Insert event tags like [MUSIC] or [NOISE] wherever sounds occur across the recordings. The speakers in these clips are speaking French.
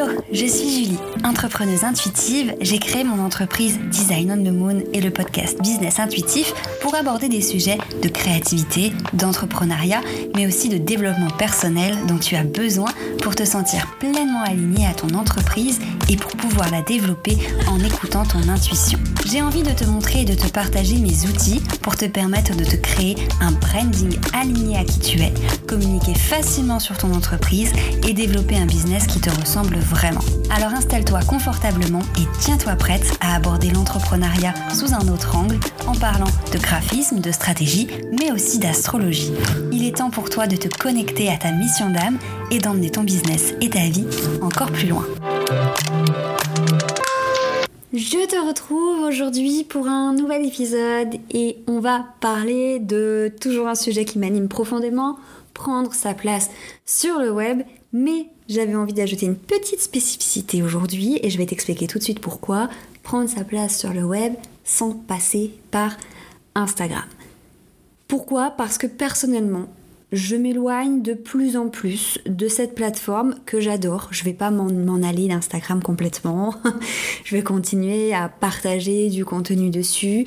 Hello, je suis Julie, entrepreneuse intuitive. J'ai créé mon entreprise Design on the Moon et le podcast Business Intuitif pour aborder des sujets de créativité, d'entrepreneuriat, mais aussi de développement personnel dont tu as besoin pour te sentir pleinement aligné à ton entreprise et pour pouvoir la développer en écoutant ton intuition. J'ai envie de te montrer et de te partager mes outils pour te permettre de te créer un branding aligné à qui tu es, communiquer facilement sur ton entreprise et développer un business qui te ressemble vraiment. Alors installe-toi confortablement et tiens-toi prête à aborder l'entrepreneuriat sous un autre angle en parlant de graphisme, de stratégie, mais aussi d'astrologie. Il est temps pour toi de te connecter à ta mission d'âme et d'emmener ton business et ta vie encore plus loin. Je te retrouve aujourd'hui pour un nouvel épisode et on va parler de toujours un sujet qui m'anime profondément, prendre sa place sur le web, mais j'avais envie d'ajouter une petite spécificité aujourd'hui et je vais t'expliquer tout de suite pourquoi prendre sa place sur le web sans passer par Instagram. Pourquoi? Parce que personnellement, je m'éloigne de plus en plus de cette plateforme que j'adore. Je vais pas m'en aller d'Instagram complètement. [LAUGHS] je vais continuer à partager du contenu dessus,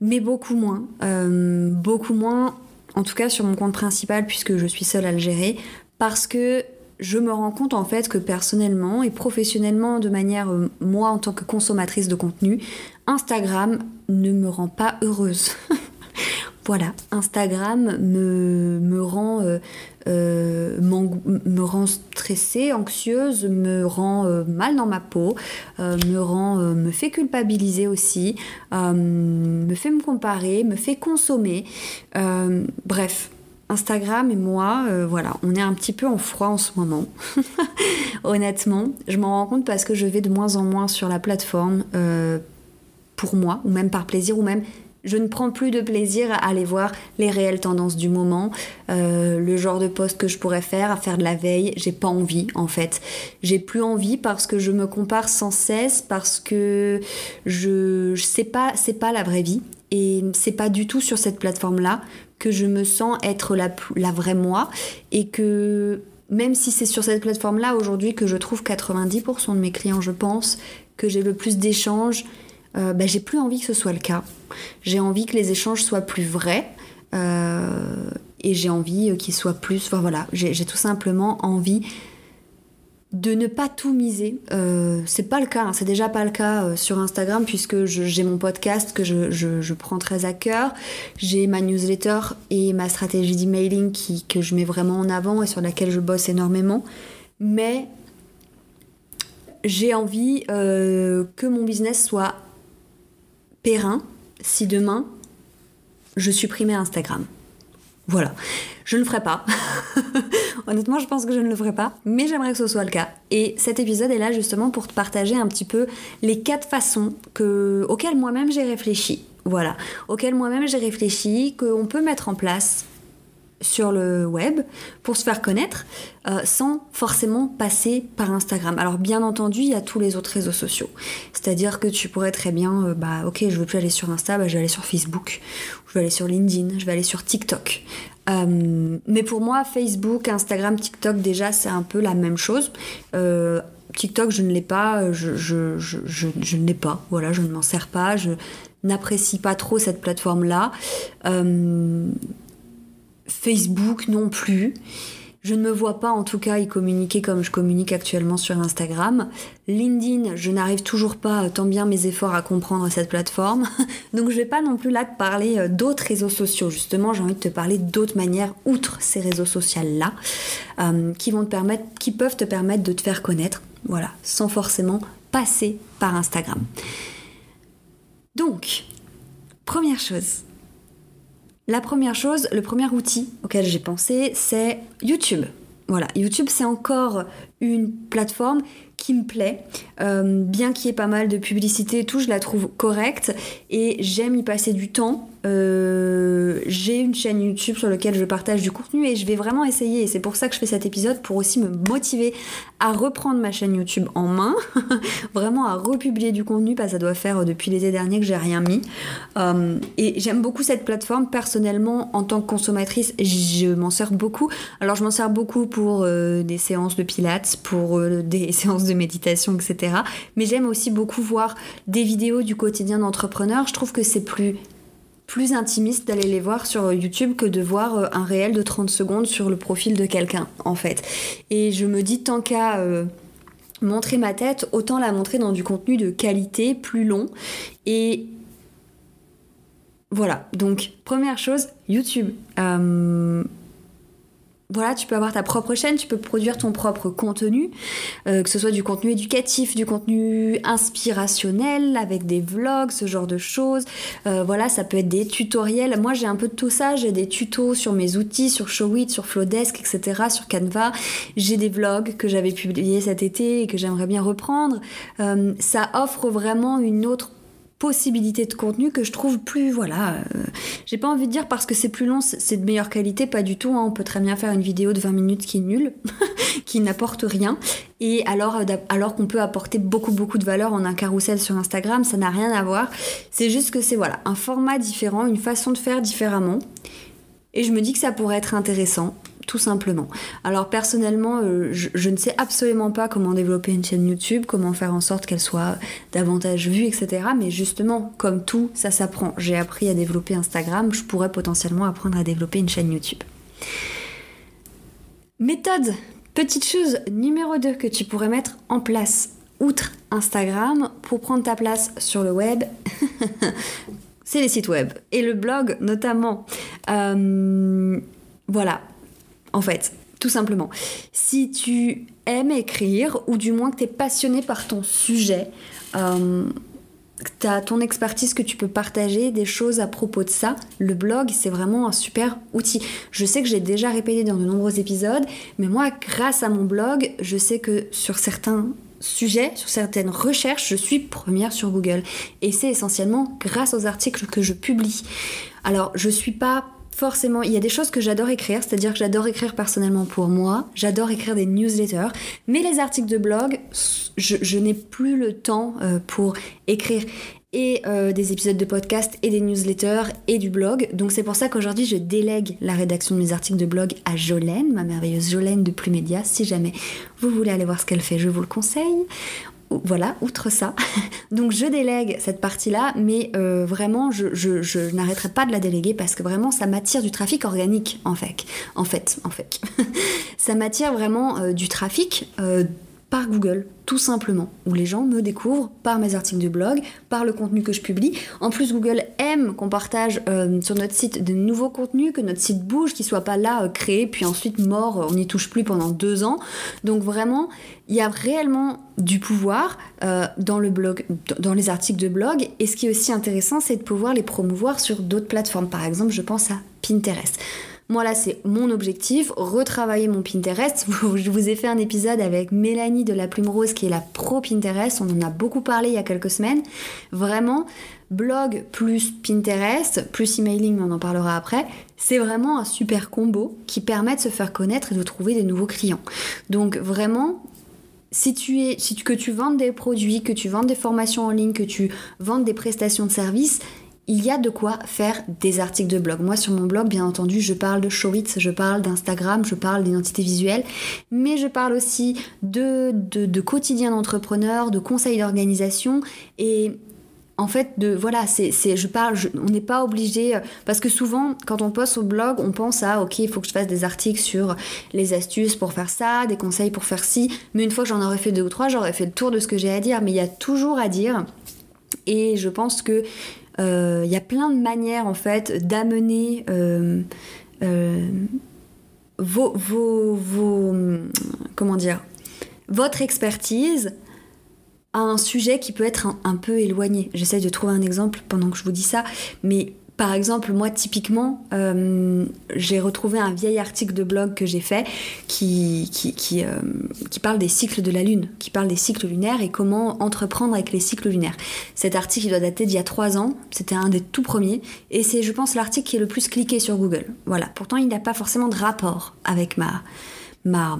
mais beaucoup moins. Euh, beaucoup moins, en tout cas sur mon compte principal, puisque je suis seule à le gérer, parce que je me rends compte en fait que personnellement et professionnellement, de manière euh, moi en tant que consommatrice de contenu, Instagram ne me rend pas heureuse. [LAUGHS] voilà, Instagram me, rend, euh, euh, me rend stressée, anxieuse, me rend euh, mal dans ma peau, me rend, me fait culpabiliser aussi, me fait me comparer, me fait consommer. bref, Instagram et moi, voilà, on est un petit peu en froid en ce moment. [LAUGHS] Honnêtement, je m'en rends compte parce que je vais de moins en moins sur la plateforme pour moi, ou même par plaisir, ou même je ne prends plus de plaisir à aller voir les réelles tendances du moment, euh, le genre de poste que je pourrais faire, à faire de la veille. J'ai pas envie en fait. J'ai plus envie parce que je me compare sans cesse, parce que je, je sais pas, c'est pas la vraie vie et c'est pas du tout sur cette plateforme là que je me sens être la, la vraie moi et que même si c'est sur cette plateforme là aujourd'hui que je trouve 90% de mes clients, je pense que j'ai le plus d'échanges euh, bah, j'ai plus envie que ce soit le cas. J'ai envie que les échanges soient plus vrais euh, et j'ai envie qu'ils soient plus. Enfin, voilà, j'ai tout simplement envie de ne pas tout miser. Euh, c'est pas le cas, hein. c'est déjà pas le cas euh, sur Instagram puisque j'ai mon podcast que je, je, prends très à cœur. J'ai ma newsletter et ma stratégie d'emailing que je mets vraiment en avant et sur laquelle je bosse énormément. Mais j'ai envie que mon business soit périn si demain je supprimais Instagram. Voilà. Je ne le ferai pas. [LAUGHS] Honnêtement, je pense que je ne le ferai pas, mais j'aimerais que ce soit le cas. Et cet épisode est là justement pour te partager un petit peu les quatre façons que, auxquelles moi-même j'ai réfléchi. Voilà, auxquelles moi-même j'ai réfléchi, qu'on peut mettre en place sur le web pour se faire connaître euh, sans forcément passer par Instagram. Alors bien entendu, il y a tous les autres réseaux sociaux. C'est-à-dire que tu pourrais très bien, euh, bah ok, je veux plus aller sur Insta, bah, je vais aller sur Facebook, je vais aller sur LinkedIn, je vais aller sur TikTok. Euh, mais pour moi, Facebook, Instagram, TikTok, déjà, c'est un peu la même chose. TikTok, je ne l'ai pas, je, ne l'ai pas, voilà, je ne m'en sers pas, je n'apprécie pas trop cette plateforme-là. Facebook non plus. Je ne me vois pas en tout cas y communiquer comme je communique actuellement sur Instagram. LinkedIn, je n'arrive toujours pas, tant bien mes efforts à comprendre cette plateforme. [LAUGHS] Donc je vais pas non plus là te parler euh, d'autres réseaux sociaux. Justement, j'ai envie de te parler d'autres manières, outre ces réseaux sociaux-là, euh, qui qui peuvent te permettre de te faire connaître, voilà, sans forcément passer par Instagram. Donc, première chose, la première chose, le premier outil auquel j'ai pensé, c'est YouTube. Voilà, YouTube c'est encore une plateforme qui me plaît, euh, bien qu'il y ait pas mal de publicité et tout, je la trouve correcte et j'aime y passer du temps euh, j'ai une chaîne YouTube sur laquelle je partage du contenu et je vais vraiment essayer. Et c'est pour ça que je fais cet épisode pour aussi me motiver à reprendre ma chaîne YouTube en main, [LAUGHS] vraiment à republier du contenu parce que ça doit faire depuis l'été dernier que j'ai rien mis. Euh, et j'aime beaucoup cette plateforme. Personnellement, en tant que consommatrice, je m'en sers beaucoup. Alors je m'en sers beaucoup pour euh, des séances de pilates, pour des [LAUGHS] séances de méditation, etc. Mais j'aime aussi beaucoup voir des vidéos du quotidien d'entrepreneurs. Je trouve que c'est plus plus intimiste d'aller les voir sur YouTube que de voir euh, un réel de 30 secondes sur le profil de quelqu'un, en fait. Et je me dis, tant qu'à euh, montrer ma tête, autant la montrer dans du contenu de qualité, plus long. Et voilà, donc première chose, YouTube. Euh, voilà, tu peux avoir ta propre chaîne, tu peux produire ton propre contenu, euh, que ce soit du contenu éducatif, du contenu inspirationnel, avec des vlogs, ce genre de choses. Euh, voilà, ça peut être des tutoriels. Moi, j'ai un peu de tout ça. J'ai des tutos sur mes outils, sur Showit, sur Flowdesk, etc., sur Canva. J'ai des vlogs que j'avais publiés cet été et que j'aimerais bien reprendre. Euh, ça offre vraiment une autre possibilité de contenu que je trouve plus voilà euh, j'ai pas envie de dire parce que c'est plus long c'est de meilleure qualité pas du tout hein. on peut très bien faire une vidéo de 20 minutes qui est nulle [LAUGHS] qui n'apporte rien. Et alors euh, alors qu'on peut apporter beaucoup beaucoup de valeur en un carrousel sur Instagram ça n'a rien à voir. C'est juste que c'est voilà un format différent une façon de faire différemment. Et je me dis que ça pourrait être intéressant tout simplement. Alors personnellement, euh, je, ne sais absolument pas comment développer une chaîne YouTube, comment faire en sorte qu'elle soit davantage vue, etc. Mais justement, comme tout, ça s'apprend. J'ai appris à développer Instagram, je pourrais potentiellement apprendre à développer une chaîne YouTube. Méthode, petite chose numéro 2 que tu pourrais mettre en place, outre Instagram, pour prendre ta place sur le web. [LAUGHS] c'est les sites web et le blog notamment. Euh, voilà, en fait, tout simplement. Si tu aimes écrire, ou du moins que tu es passionné par ton sujet, euh, tu as ton expertise que tu peux partager, des choses à propos de ça, le blog, c'est vraiment un super outil. Je sais que j'ai déjà répété dans de nombreux épisodes, mais moi, grâce à mon blog, je sais que sur certains sujets, sur certaines recherches, je suis première sur Google. Et c'est essentiellement grâce aux articles que je publie. Alors, je suis pas forcément, il y a des choses que j'adore écrire, c'est-à-dire que j'adore écrire personnellement pour moi, j'adore écrire des newsletters, mais les articles de blog, je, n'ai plus le temps euh, pour écrire et euh, des épisodes de podcast et des newsletters et du blog. Donc c'est pour ça qu'aujourd'hui je délègue la rédaction de mes articles de blog à Jolène, ma merveilleuse Jolène de Plumédia. Si jamais vous voulez aller voir ce qu'elle fait, je vous le conseille voilà, outre ça. [LAUGHS] Donc je délègue cette partie-là, mais euh, vraiment, je, n'arrêterai pas de la déléguer parce que vraiment, ça m'attire du trafic organique, en fait. En fait, en fait. [LAUGHS] ça m'attire vraiment euh, du trafic euh, par Google, tout simplement, où les gens me découvrent par mes articles de blog, par le contenu que je publie. En plus, Google aime qu'on partage euh, sur notre site de nouveaux contenus, que notre site bouge, qu'il soit pas là euh, créé puis ensuite mort, on n'y touche plus pendant deux ans. Donc vraiment, il y a réellement du pouvoir euh, dans le blog, dans les articles de blog. Et ce qui est aussi intéressant, c'est de pouvoir les promouvoir sur d'autres plateformes. Par exemple, je pense à Pinterest. Moi là, c'est mon objectif, retravailler mon Pinterest. [LAUGHS] Je vous ai fait un épisode avec Mélanie de la Plume Rose qui est la pro Pinterest. On en a beaucoup parlé il y a quelques semaines. Vraiment, blog plus Pinterest, plus emailing, on en parlera après. C'est vraiment un super combo qui permet de se faire connaître et de trouver des nouveaux clients. Donc vraiment, si tu es, que tu vendes des produits, que tu vendes des formations en ligne, que tu vendes des prestations de services, il y a de quoi faire des articles de blog. Moi, sur mon blog, bien entendu, je parle de Showitz, je parle d'Instagram, je parle d'identité visuelle, mais je parle aussi de, de, quotidien d'entrepreneur, de conseils d'organisation et en fait, de voilà, c'est, je parle, on n'est pas obligé euh, parce que souvent, quand on poste au blog, on pense à ok, il faut que je fasse des articles sur les astuces pour faire ça, des conseils pour faire ci. Mais une fois que j'en aurais fait deux ou trois, j'aurais fait le tour de ce que j'ai à dire. Mais il y a toujours à dire. Et je pense que il euh, y a plein de manières en fait d'amener euh, euh, vos, vos, comment dire votre expertise à un sujet qui peut être un, peu éloigné. J'essaie de trouver un exemple pendant que je vous dis ça, mais par exemple, moi, typiquement, euh, j'ai retrouvé un vieil article de blog que j'ai fait qui, qui, qui, euh, qui, parle des cycles de la Lune, qui parle des cycles lunaires et comment entreprendre avec les cycles lunaires. Cet article, il doit dater d'il y a trois ans. C'était un des tout premiers. Et c'est, je pense, l'article qui est le plus cliqué sur Google. Voilà. Pourtant, il n'a pas forcément de rapport avec ma, ma,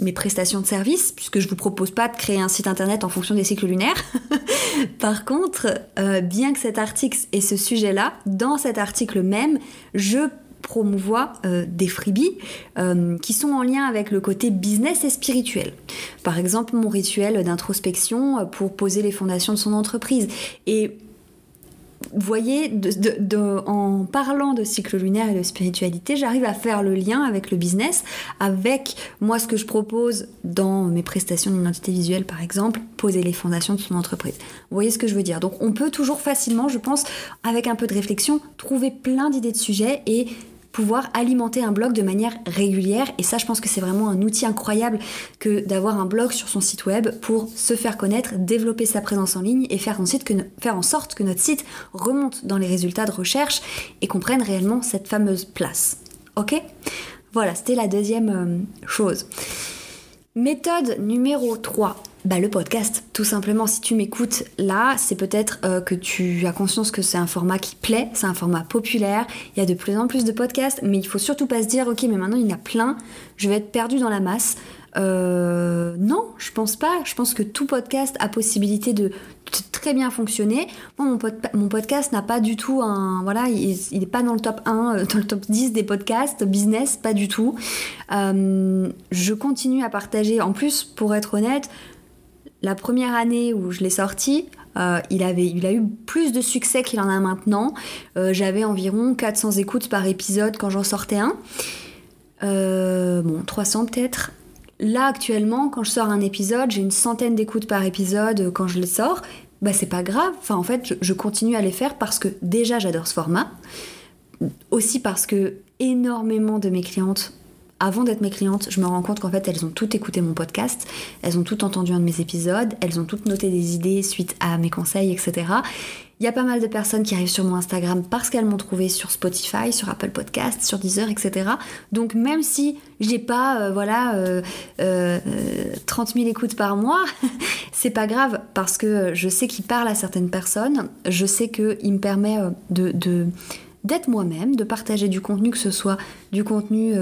mes prestations de service, puisque je vous propose pas de créer un site internet en fonction des cycles lunaires. [LAUGHS] Par contre, euh, bien que cet article ait ce sujet-là, dans cet article même, je promouvois euh, des freebies euh, qui sont en lien avec le côté business et spirituel. Par exemple, mon rituel d'introspection pour poser les fondations de son entreprise. Et voyez, en parlant de cycle lunaire et de spiritualité, j'arrive à faire le lien avec le business, avec moi ce que je propose dans mes prestations d'identité visuelle par exemple, poser les fondations de son entreprise. Vous voyez ce que je veux dire? Donc on peut toujours facilement, je pense, avec un peu de réflexion, trouver plein d'idées de sujets et pouvoir alimenter un blog de manière régulière. Et ça, je pense que c'est vraiment un outil incroyable que d'avoir un blog sur son site web pour se faire connaître, développer sa présence en ligne et faire en, faire en sorte que notre site remonte dans les résultats de recherche et qu'on prenne réellement cette fameuse place. Ok? Voilà, c'était la deuxième euh, chose. Méthode numéro 3 bah, le podcast, tout simplement. Si tu m'écoutes là, c'est peut-être euh, que tu as conscience que c'est un format qui plaît, c'est un format populaire. Il y a de plus en plus de podcasts, mais il faut surtout pas se dire, ok, mais maintenant il y en a plein, je vais être perdu dans la masse. Euh, non, je pense pas. Je pense que tout podcast a possibilité de, très bien fonctionner. Moi, mon, podcast n'a pas du tout un. Voilà, il n'est pas dans le top 1, euh, dans le top 10 des podcasts business, pas du tout. je continue à partager. En plus, pour être honnête, la première année où je l'ai sorti, euh, il, avait, il a eu plus de succès qu'il en a maintenant. Euh, j'avais environ 400 écoutes par épisode quand j'en sortais un. Euh, bon, 300 peut-être. Là, actuellement, quand je sors un épisode, j'ai une centaine d'écoutes par épisode quand je le sors. Bah, c'est pas grave. Enfin, en fait, je continue à les faire parce que déjà, j'adore ce format. Aussi parce que énormément de mes clientes avant d'être mes clientes, je me rends compte qu'en fait, elles ont toutes écouté mon podcast, elles ont toutes entendu un de mes épisodes, elles ont toutes noté des idées suite à mes conseils, etc. Il y a pas mal de personnes qui arrivent sur mon Instagram parce qu'elles m'ont trouvé sur Spotify, sur Apple Podcasts, sur Deezer, etc. Donc même si j'ai pas, euh, voilà, euh, euh, 30 000 écoutes par mois, [LAUGHS] c'est pas grave parce que je sais qu'il parle à certaines personnes, je sais qu'il me permet euh, de, d'être moi-même, de partager du contenu, que ce soit du contenu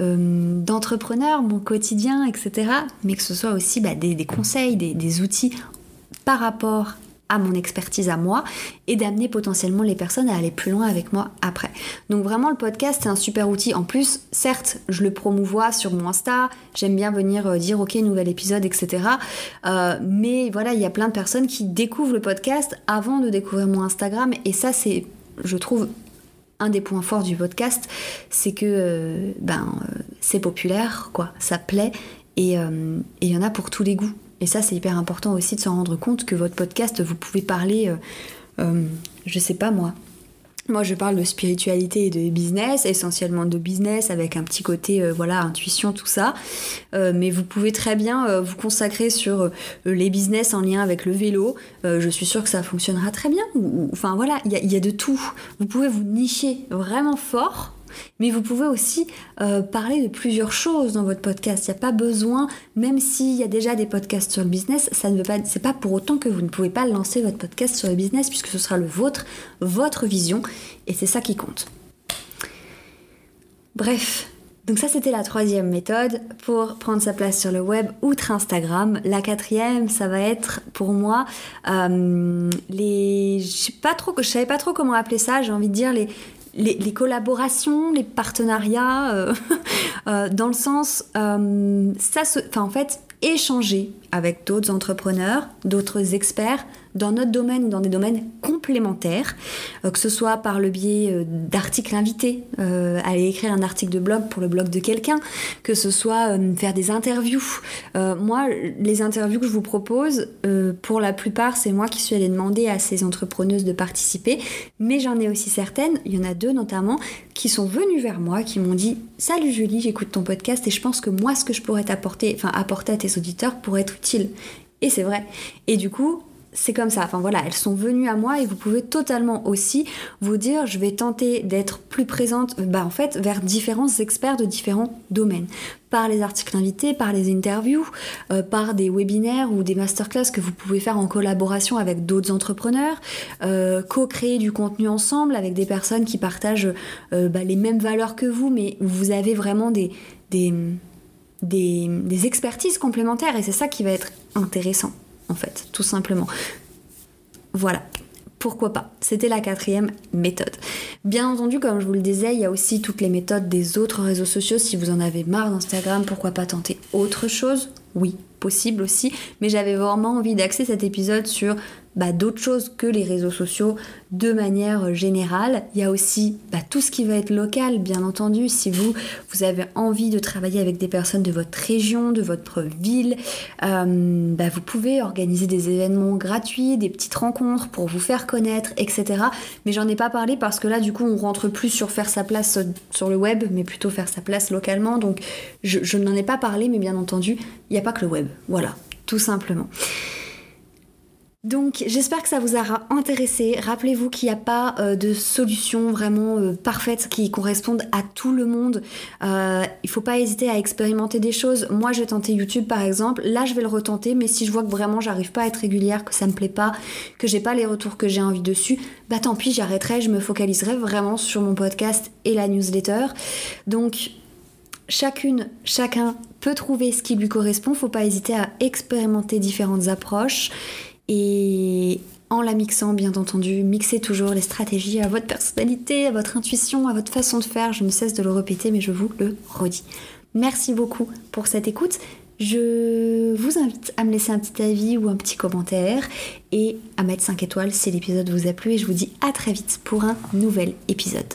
euh, d'entrepreneur, mon quotidien, etc. Mais que ce soit aussi bah, des, conseils, des, outils par rapport à mon expertise à moi et d'amener potentiellement les personnes à aller plus loin avec moi après. Donc vraiment le podcast c'est un super outil. En plus, certes, je le promouvois sur mon Insta, j'aime bien venir euh, dire ok nouvel épisode, etc. Euh, mais voilà, il y a plein de personnes qui découvrent le podcast avant de découvrir mon Instagram et ça c'est, je trouve, un des points forts du podcast, c'est que euh, ben, euh, c'est populaire, quoi, ça plaît, euh, et il y en a pour tous les goûts. Et ça, c'est hyper important aussi de se rendre compte que votre podcast, vous pouvez parler, je sais pas moi, moi, je parle de spiritualité et de business, essentiellement de business avec un petit côté, euh, voilà, intuition, tout ça. Euh, mais vous pouvez très bien euh, vous consacrer sur les business en lien avec le vélo. je suis sûre que ça fonctionnera très bien. enfin, voilà, il y, y, a de tout. Vous pouvez vous nicher vraiment fort mais vous pouvez aussi euh, parler de plusieurs choses dans votre podcast. Il n'y a pas besoin, même s'il y a déjà des podcasts sur le business, ça ne veut pas, c'est pas pour autant que vous ne pouvez pas lancer votre podcast sur le business puisque ce sera le vôtre, votre vision, et c'est ça qui compte. Bref, donc ça c'était la troisième méthode pour prendre sa place sur le web outre Instagram. La quatrième, ça va être pour moi euh, les, je sais pas trop, je savais pas trop comment appeler ça. J'ai envie de dire les les, collaborations, les partenariats, euh, [LAUGHS] euh, dans le sens, euh, ça en fait, échanger avec d'autres entrepreneurs, d'autres experts dans notre domaine ou dans des domaines complémentaires, euh, que ce soit par le biais euh, d'articles invités, euh, aller écrire un article de blog pour le blog de quelqu'un, que ce soit faire des interviews. moi, les interviews que je vous propose, pour la plupart, c'est moi qui suis allée demander à ces entrepreneuses de participer, mais j'en ai aussi certaines, il y en a deux notamment, qui sont venues vers moi, qui m'ont dit Salut Julie, j'écoute ton podcast et je pense que moi, ce que je pourrais t'apporter, enfin apporter à tes auditeurs pourrait être utile. Et c'est vrai. Et du coup, c'est comme ça. Enfin voilà, elles sont venues à moi et vous pouvez totalement aussi vous dire je vais tenter d'être plus présente bah en fait vers différents experts de différents domaines par les articles invités, par les interviews, euh, par des webinaires ou des masterclass que vous pouvez faire en collaboration avec d'autres entrepreneurs, euh, co-créer du contenu ensemble avec des personnes qui partagent euh, bah, les mêmes valeurs que vous, mais vous avez vraiment des expertises complémentaires et c'est ça qui va être intéressant fait, tout simplement. Voilà, pourquoi pas? C'était la quatrième méthode. Bien entendu, comme je vous le disais, il y a aussi toutes les méthodes des autres réseaux sociaux. Si vous en avez marre d'Instagram, pourquoi pas tenter autre chose? Oui, possible aussi. Mais j'avais vraiment envie d'axer cet épisode sur bah, d'autres choses que les réseaux sociaux de manière générale. Il y a aussi bah, tout ce qui va être local, bien entendu. Si vous, vous avez envie de travailler avec des personnes de votre région, de votre ville, euh, bah, vous pouvez organiser des événements gratuits, des petites rencontres pour vous faire connaître, etc. Mais j'en ai pas parlé parce que là, du coup, on rentre plus sur faire sa place sur le web, mais plutôt faire sa place localement. Donc, je, je n'en ai pas parlé, mais bien entendu, il n'y a pas que le web. Voilà, tout simplement. Donc j'espère que ça vous aura intéressé. Rappelez-vous qu'il n'y a pas euh, de solution vraiment euh, parfaite qui corresponde à tout le monde. Euh, il faut pas hésiter à expérimenter des choses. Moi je vais tenter YouTube par exemple. Là je vais le retenter, mais si je vois que vraiment j'arrive pas à être régulière, que ça me plaît pas, que j'ai pas les retours que j'ai envie dessus, bah tant pis, j'arrêterai, je me focaliserai vraiment sur mon podcast et la newsletter. Donc chacune, chacun peut trouver ce qui lui correspond. Faut pas hésiter à expérimenter différentes approches et en la mixant, bien entendu, mixez toujours les stratégies à votre personnalité, à votre intuition, à votre façon de faire. Je ne cesse de le répéter, mais je vous le redis. Merci beaucoup pour cette écoute. Je vous invite à me laisser un petit avis ou un petit commentaire et à mettre 5 étoiles si l'épisode vous a plu et je vous dis à très vite pour un nouvel épisode.